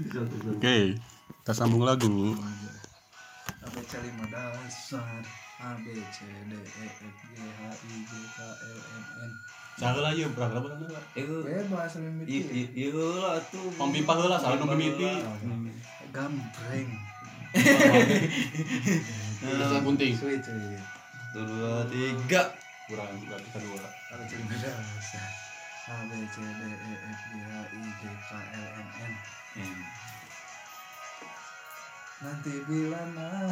Oke, kita sambung lagu. A B C lima dasar A B C D E F G H I J K L M N lah yuk, berapa berapa berapa. Itu bebas mimiti Iya lah tuh. Pempimpah heula salah gambreng Satu dua tiga. Kurang berarti kedua. A B C lima dasar A B C D E F G H I J K L M N Hmm. nanti bila nah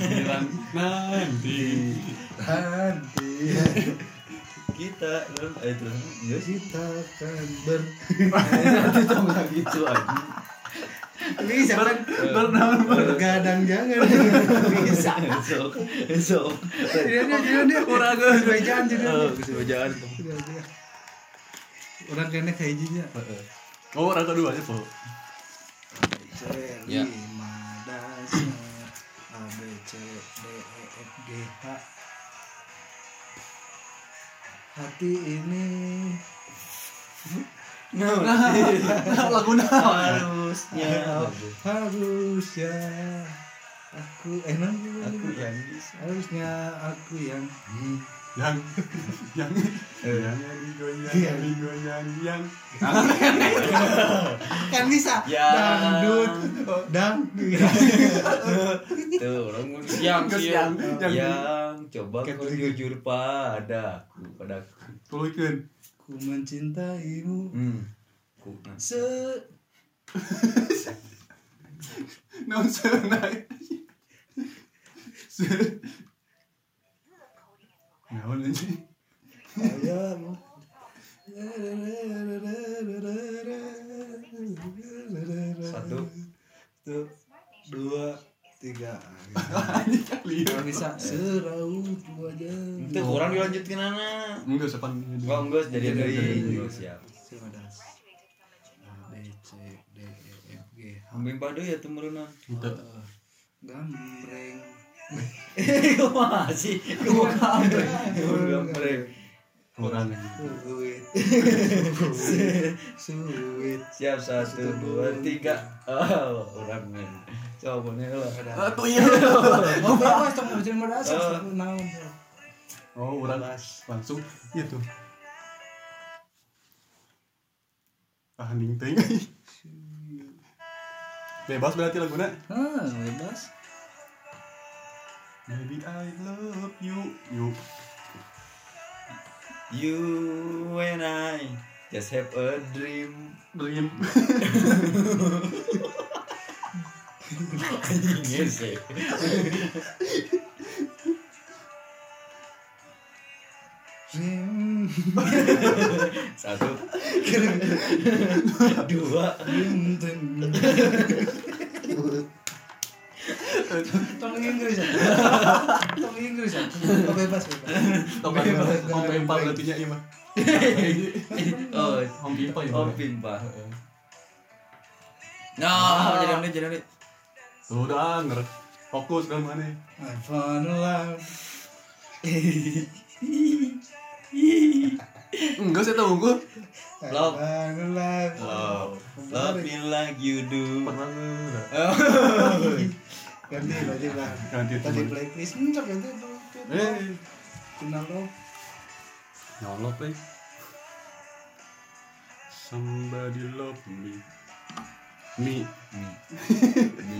Bilang nanti. nanti Kita belum eh terus. Ya kita akan ber Nanti tuh nggak gitu aja. bisa kan bergadang jangan bisa Esok, esok. dia dia dia dia kurang jadi Oh, kesebajaan tuh. Orang kena kayak jinya Oh, orang kedua aja, Po. Ya. A B C D E F G H. Hati ini. Lagu Harusnya. harusnya aku enak Aku yang harusnya aku yang yang yang yang Iya. digoyang, yang kan bisa Ya. dangdut dangdut Tuh, orang mau siang siang. yang- yang- Yang coba kau gitu. jujur padaku, padaku. tuluykeun. ku mencintaimu Hmm. Ku se seunai. Se Naon anjing? ayam Satu. Satu, dua, tiga. Kalau bisa seraut wajah. Itu orang dilanjutkan anak. Enggak sepan. Oh enggak jadi Jadi dari Oh, siap. Sebadas. A B C D E F G Hampir pada ya tuh. Kita I, gambreng. Kau masih, kau gambreng, kau gambreng. orang anjing. Suit. Suit. Siap satu dua tiga. Oh orang men. Coba nih lah. Ah, tuh iya. Oh, bebas tong ujian merasa naon. Oh, orang langsung itu. Ah, hening teuing. Bebas berarti laguna. Hah, bebas. Maybe I love you. You. You and I just have a dream. Dream. Anjing. Rim. Satu, dua. Tong Inggris ya. Tong Inggris ya. Oh, bebas bebas. Tong Om Pempa berarti nya ieu mah. oh, Om Pimpa ya. oh pimpa. Nah, jadi ini jadi ini. Tuh udah anger. Fokus dalam mana? I found love. Enggak saya tahu gue. Love. love. Love, love me like you do. Pernah enggak? Ganti ganti lah. Ganti Tadi blacklist encok ganti tuh. Eh, Kenal lo. nyolot eh. Somebody love me. Me.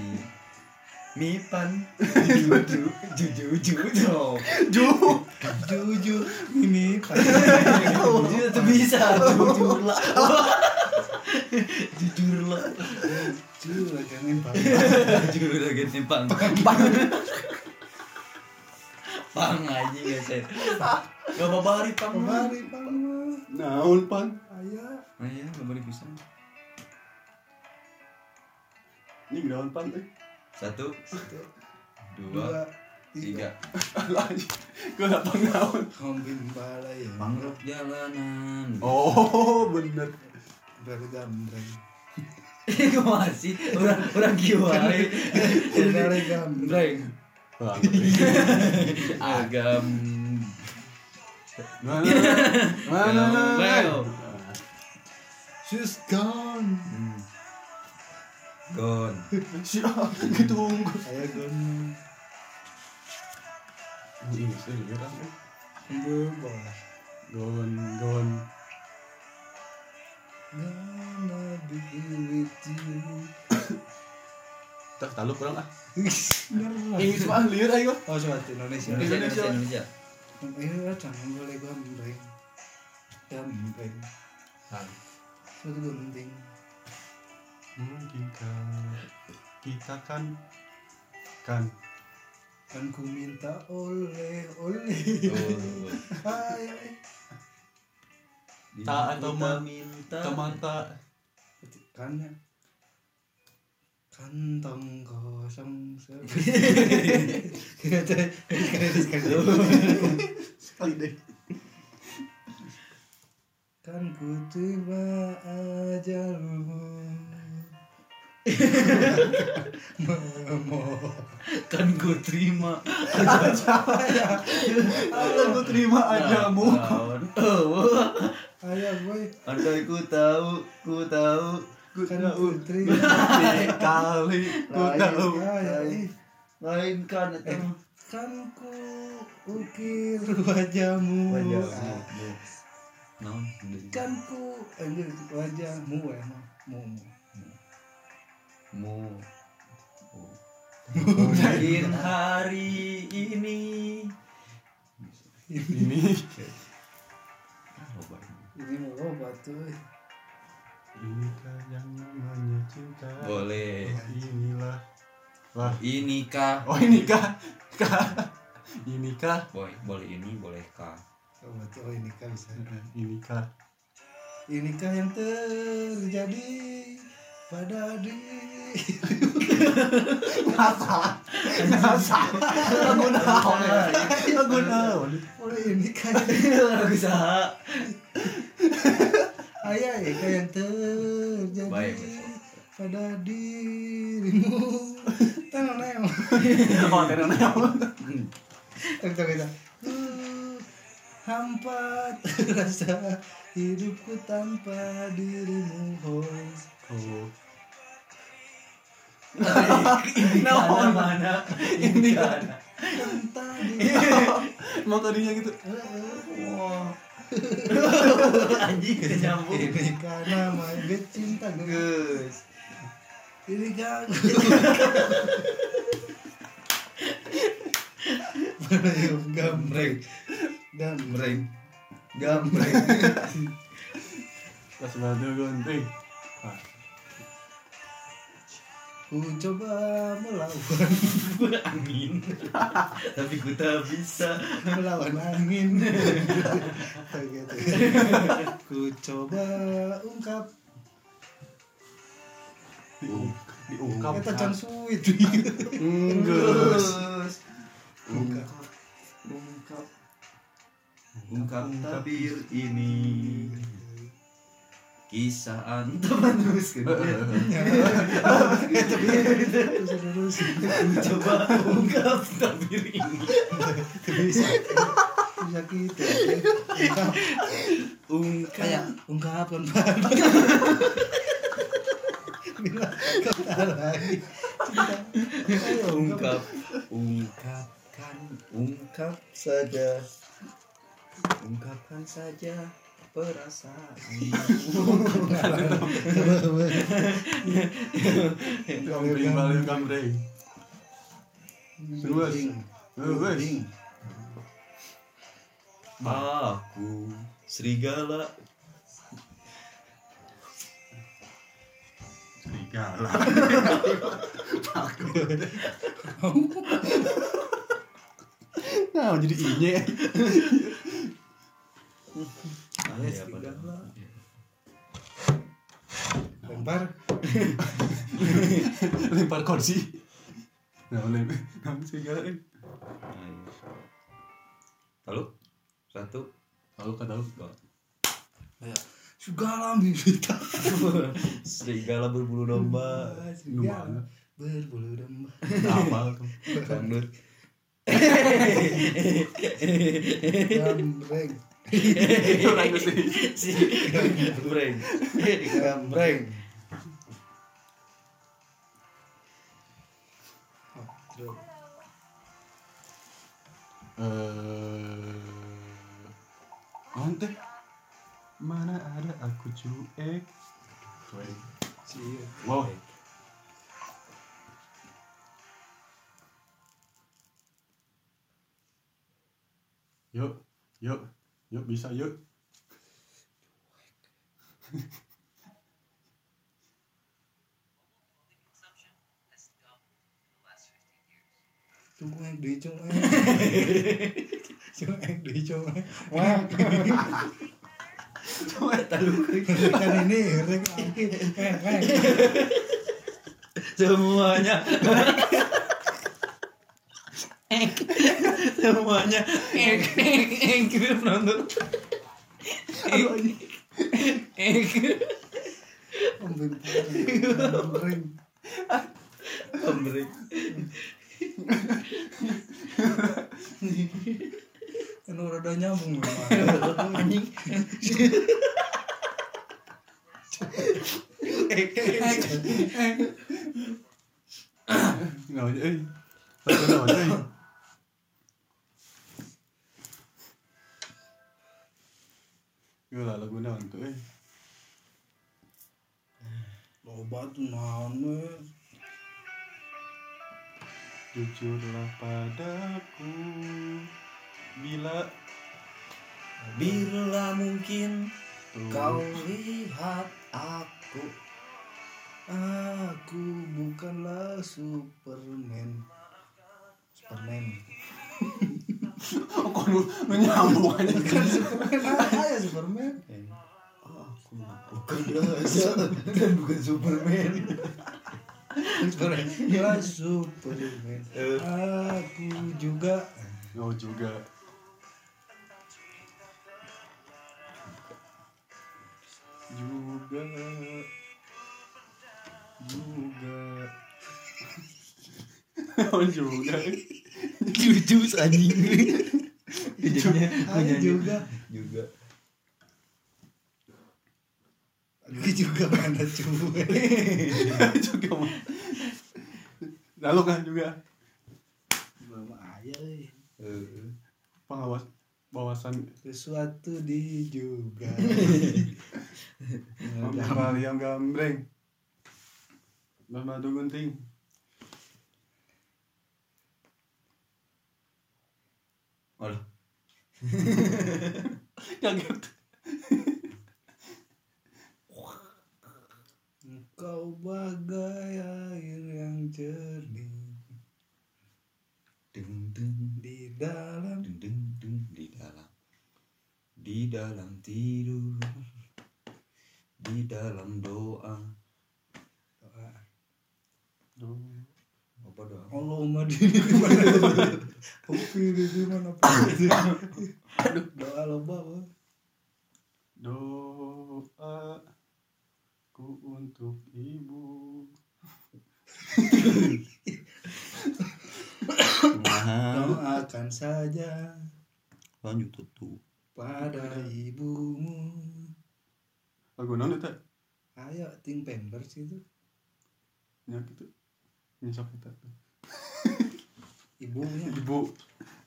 Mi, mi pan, juju, juju, juju. Ju. Jujur ini Jujur tuh bisa, jujur lah. Jujur lah. Jangan pak. Jujur lagi nih pang, pang. Pang aja guys ya. Gak apa hari pang. Kemari pak. Naon pan? Ayah. Nah ya, gak boleh bisa. Ini daun pan eh. Satu, Satu, dua, dua, tiga. Gue gak tahu naon. Kombin balai ya. Mangrove jalanan. Oh, bener. Bergambreng. Gue masih orang orang gimana? Bergambreng. Breng. Agam. Mana? Mana? Well. She's gone. Hmm. Gon. Siap, ditunggu. Ayo gon. Ini sih lihat ah. Bebas. Gon, gon. Gonna be with you. Tak tahu kurang ah. Ini semua lihat ayo. Oh, sobat Indonesia. Indonesia, Indonesia. Ini kadang boleh gambreng. Gambreng. Suatu genting. Mungkinkah kita kan kan Kan ku minta oleh oleh. Oh. Tak atau minta. ke mata Kannya. Kantong kosong sepi. sekali deh. Kan ku terima ajalmu. Memo. Kan gue terima. Allah gue terima ajamu. Ayo boy. Andai ku tahu, ku tahu. Ku Kan tahu ku terima. kali ku tahu. Lain kan. Kan ku ukir wajahmu. Wajahmu. Naon? Kan ku anjir wajahmu emang. Mu. mu. Mu. Mungkin hari ini. Ini. Ini mau obat tuh. Inikah yang namanya cinta. Boleh. Inilah. Lah. Inikah? Oh inikah? Kah? Inikah? Boleh, boleh ini, boleh kah? Oh ini kan bisa. Inikah? Inikah yang terjadi pada diri. Ngasa. Ngasa. Lagu naon. Lagu naon. Oh ini kan Lagu saha? Ayah Eka yang terjadi Baik, pada dirimu. Tangan neo. Oh, tak tak. Uh, hampa terasa hidupku tanpa dirimu. Oh. Oh. Naon mana? Ini kan. Entah Emang tadinya gitu. Wah. Anjing kita nyambung. ini karena main cinta. Gus. Ini kan. Gambreng. Gambreng. Gambreng. Pas batu gunting. Ku coba melawan Angin. Tapi ku tak bisa. melawan angin. Ku coba ungkap. Diungkap. Kita can suit. Gus. Ungkap. Ungkap. Ungkap tabir ini. Kisah antaman terus kan. Terus terus. Coba ungkap tabir ini. Bisa. Bisa gitu. Ungkap. Ungkap. Kayak ungkapan baru. Bila kau tak lagi. Cinta. Ayo ungkap ungkapkan ungkap saja ungkapkan saja perasaan balik. Terus. Terus. aku serigala Serigala. Nah, jadi inye. Kursi. Nah, lempar. Nah, serigala. eh. Ayo. Lalu satu Lalu kata lu. dua Segala bibita. serigala berbulu domba Serigala berbulu domba. Apa dangdut Gambreng. Orang sih. si breng Gambreng. Eh, teh mana ada aku cuek? Wow. Yuk yuk yuk bisa yuk Cuek di cuek. Cuek di cuek. Wah. Kan ini rek lagi. Eh, eh. semuanya semuanya nonton ek Ambil pulang. pemberi Anu rada nyambung memang. anjing nggak aja eh Lagu naon, eh Gila lagu naon tuh eh We. Jujurlah padaku. Bila bila mungkin tuh Kau lihat aku. Aku bukanlah Superman. Superman. Kok lu, lu nyambung aja kan Superman Superman aku bukanlah dan bukan Superman Superman ya Superman Eh. Aku juga Oh juga Juga Juga Oh juga lucu anjing jadinya juga juga mana cuek Juga mah Lalu kan juga? Belum aja euy. Eh, Pengawas Bawasan. Sesuatu di juga. Mama yang gambreng. Mama tuh gunting. Alah. Kaget Engkau bagai air yang jernih. Deng deng di dalam. Deng deng deng di dalam. Di dalam tidur. Di dalam doa. Duh. apa doa? Allahumma dini di mana? Kopi di mana? Aduh doa lo bawa Doa ku untuk ibu. Doakan saja lanjut tuh pada ibumu. Lagu naon eta? Ayo ting pampers itu. Nya gitu. Nyesok eta Ibunya. Ibu.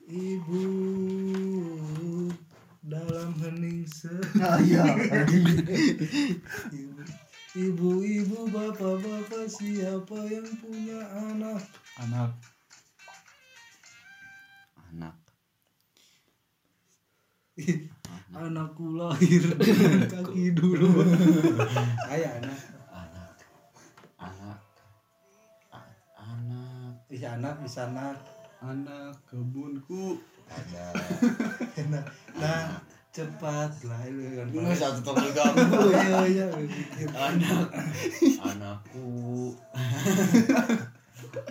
Ibu dalam hening se iya Ibu- Ibu-ibu, bapak-bapak, siapa yang punya anak? Anak. Anak. Anakku lahir dengan kaki dulu. Ayah anak. anak. Anak. Anak. Iya anak bisa anak. Anak kebunku. Ada. Nah, nah cepat lah itu kan. nggak satu tong diganggu Iya iya. mikir. anak anakku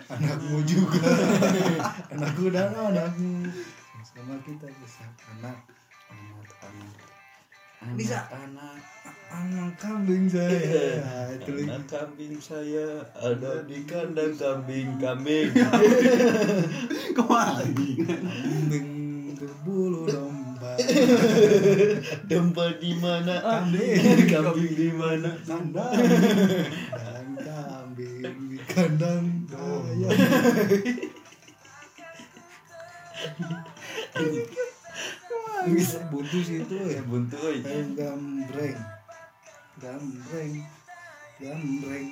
Anakmu juga. Anakku dan anakmu. Sama kita bisa anak. anak anak Bisa. anak Anak kambing saya. Lagi. anak kambing saya ada di kandang kambing kambing Kembali Kambing berbulu domba. domba di mana? Kambing. kambing. di mana kandang dan kambing di kandang. Ayam bisa buntu sih itu Ya. Buntu. Ayo gambreng. Gambreng. Gambreng.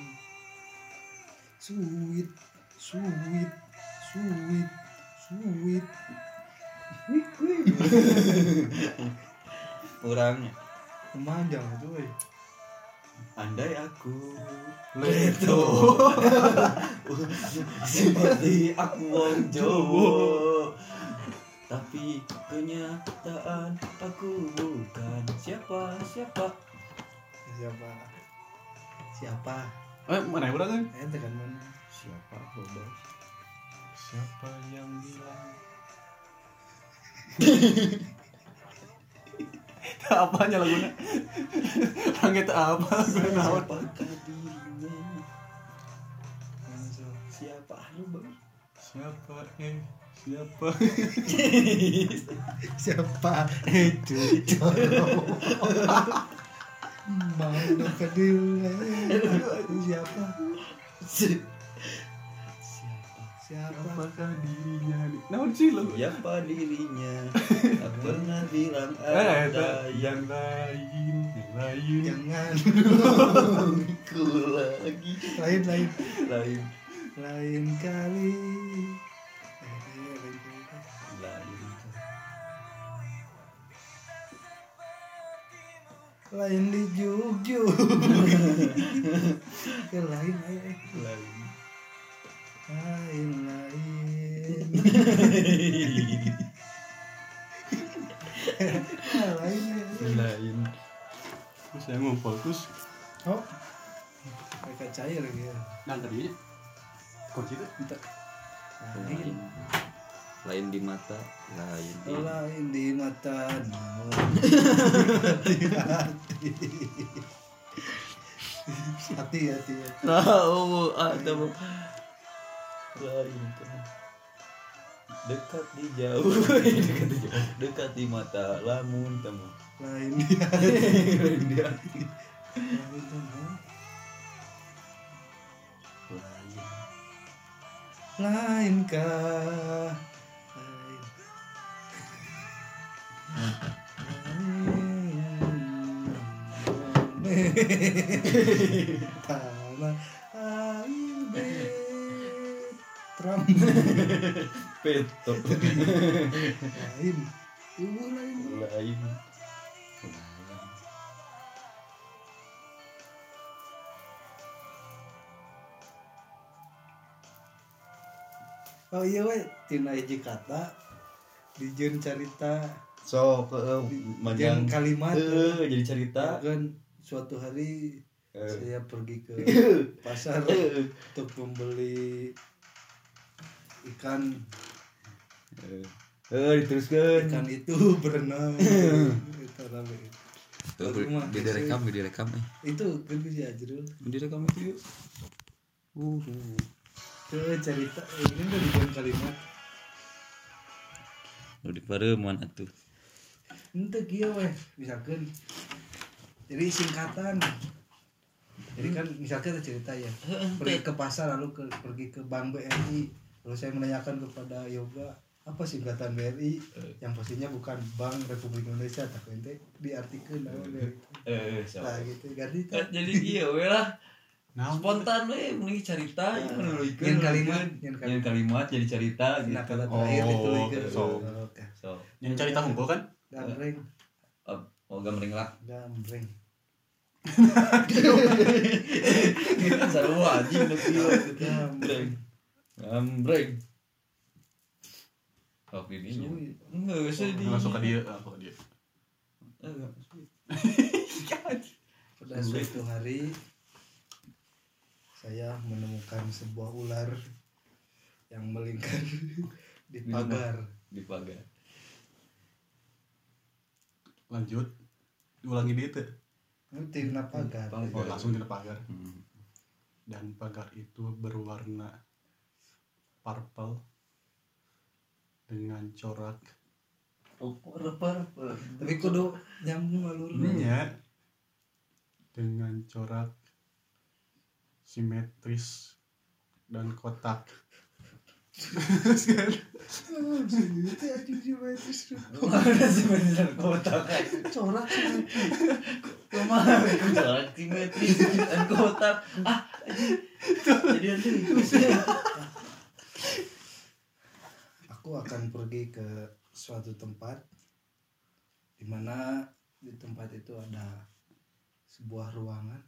Sweet. Sweet. Sweet. Sweet. wih wih Kurangnya. memanjang itu eh Andai aku Leto. seperti aku wong Jowo tapi kenyataan aku bukan siapa siapa siapa siapa Eh, mana yang udah kan? ente kan mana siapa bos Siapa yang bilang? Apanya lagunya? Orang itu apa? Gue naon. siapa lu bang Siapa eh? Siapa? siapa itu mau kedil siapa siapa siapa Apakah dirinya? Sih lagu? siapa dirinya? Tak pernah bilang Eh, ada itu yang yang lain, yang lain. jangan. Ku lagi. Lain lain. Lain. Lain kali. Eh, lain kali. lain lain di ke lain lain lain lain lain Ah, lain lain. saya mau fokus. oh mereka cair ya Nah, tadinya kunci itu lain lain di mata lain di lain di mata hati hati hati hati tahu ada lain kan dekat di jauh dekat di jauh dekat di mata lamun temu lain di hati lain di hati lain lain lainkah lain tanah betram peto lain. Uh, lain. Lain. Oh iya we tina hiji kata dijun carita. So ke jeung manjang kalimat. Eh jadi cerita. Kan suatu hari Eh. saya pergi ke pasar Eh. untuk membeli ikan. Eh eh diteruskan. Ikan itu berenang. Itu rame. Tuh, Rumah, dia direkam, dia direkam eh. itu kan bisa aja dulu. Dia direkam itu yuk. Uh, ke cerita eh, ini udah dijun kalimat. Udah di pareman atuh. ente kia weh misalkan. Jadi singkatan. Jadi kan misalkan ada cerita ya. Pergi ke pasar lalu ke, pergi ke bank BRI lalu saya menanyakan kepada yoga apa singkatan BRI yang pastinya bukan Bank Republik Indonesia tapi ente diartikan nama BRI Eh, so. nah gitu ganti tak jadi iya we lah. Nah, Spontan we meuli cerita ya nuluykeun. Yang kalimat, yang yang kalimat, jadi cerita nah gitu. kata terakhir Oh, itu so. oke So, yang cari tahu kan? gambreng oh, oh gambreng lah. gambreng anjing nu kieu. gambreng Gambreng. Oh, ini. Enggak usah di. Langsung ke dia, langsung ke dia. Enggak. pada suatu hari saya menemukan sebuah ular yang melingkar di pagar Di pagar. Lanjut. Diulangi dia tuh. ngerti na pagar Pagar. Oh, langsung di pagar. Hmm. Dan pagar itu berwarna purple dengan corak Oh, apa. tapi kudu nyambung alur ininya dengan corak simetris dan kotak? Corak simetris. Ke mana? Corak simetris dan kotak. Ah, jadi nanti Aku akan pergi ke suatu tempat di mana di tempat itu ada sebuah ruangan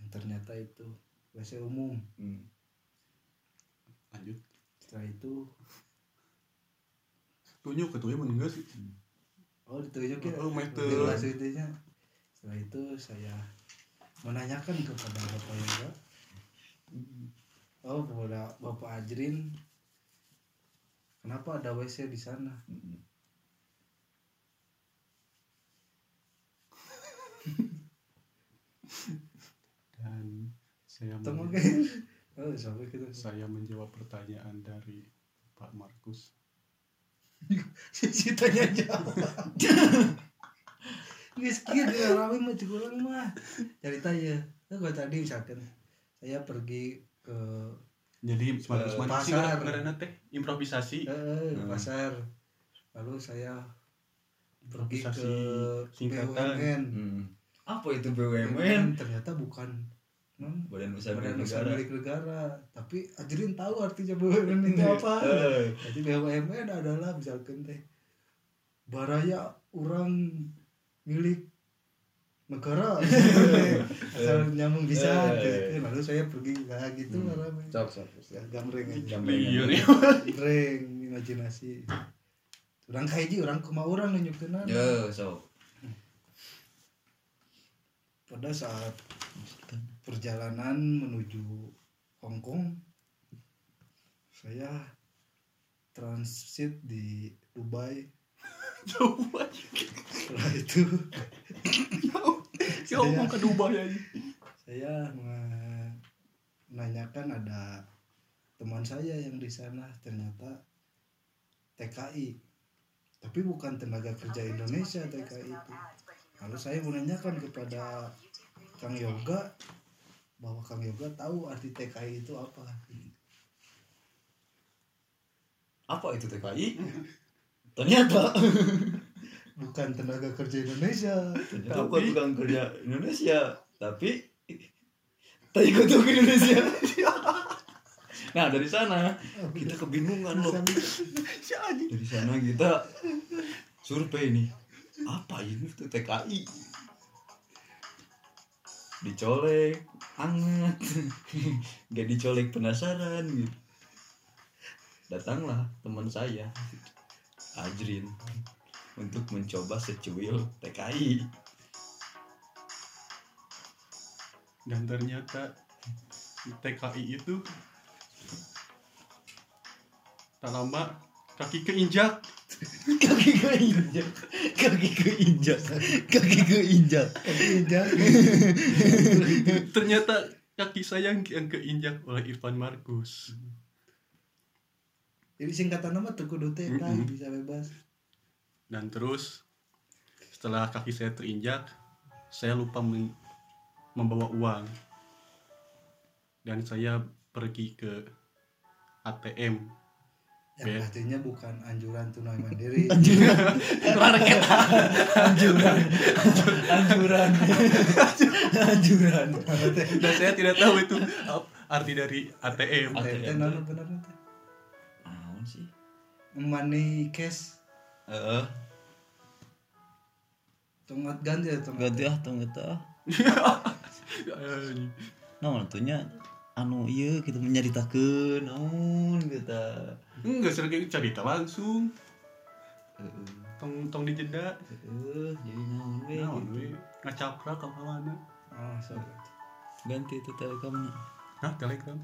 yang ternyata itu WC umum. Hmm. lanjut Setelah itu tunjuk ketuanya meninggal sih oh ditunjukin Oh, meter. jelas. Setelah itu saya menanyakan kepada Bapak Yoga Oh, kepada Bapak Ajrin Kenapa ada WC di sana? dan saya Temen men- kan? Oh, sampai kita saya menjawab pertanyaan dari Pak Markus si tanya jawab. Sekian dia rame mah cukup mah. Cerita ya. Nah, gua tadi misalkan saya pergi ke jadi Eh, mana sih pasar. karena teh improvisasi eh, Hmm. pasar. Lalu saya pergi improvisasi ke singkatan BUMN. Hmm. Apa itu BUMN BUMN? ternyata bukan non Badan Usaha badan Milik usaha Negara. milik negara tapi Ajrin tahu artinya BUMN itu apa Eh, jadi BUMN adalah misalkan teh baraya orang milik negara asal nyambung bisa Eh. gitu. lalu saya pergi kayak gitu Hmm. rame Sok sok. ya gamreng aja Gambreng. Iya, gamreng imajinasi orang kayak orang kuma orang nunjukin Yo, sok. pada saat perjalanan menuju Hong Kong saya transit di Dubai jauh banget setelah itu jauh mau ke Dubai aja saya me- menanyakan ada teman saya yang di sana ternyata TKI tapi bukan tenaga kerja Indonesia TKI itu. Lalu saya menanyakan kepada Kang Yoga bahwa Kang Yoga tahu arti TKI itu apa. Apa itu TKI? Ternyata bukan tenaga kerja Indonesia ternyata bukan tukang kerja Indonesia, tapi tak ikut ke Indonesia. Nah dari sana kita kebingungan loh. Dari sana kita survei nih. Apa ini tuh TKI? Dicolek, anget. Gak dicolek penasaran gitu. Datanglah teman saya, Ajrin, untuk mencoba secuil TKI. dan ternyata TKI itu tak lama kaki keinjak Kaki keinjak, kaki keinjak, kaki keinjak. Indah. ternyata kaki saya yang keinjak oleh Irfan Markus jadi singkatan nama tuh kudu TKI Mm-mm. bisa bebas dan terus setelah kaki saya terinjak saya lupa men- membawa uang. Dan saya pergi ke ATM yang Oke. pastinya bukan anjuran tunai mandiri. Market anjuran, anjuran, anjuran. dan saya tidak tahu itu arti dari ATM ATM. Teh Naon sih? money cash Heeh. tongat ganti ya tongat Ganti ah tong eta. Anjing. Naon atunya anu ieu kita menyaritakeun naon kita. enggak sering kayak cerita langsung tong tong dijeda Heeh, jadi naon we? naon gitu. we ngacaprak ke mana oh sorry Ganti itu telekomnya. Hah, telegram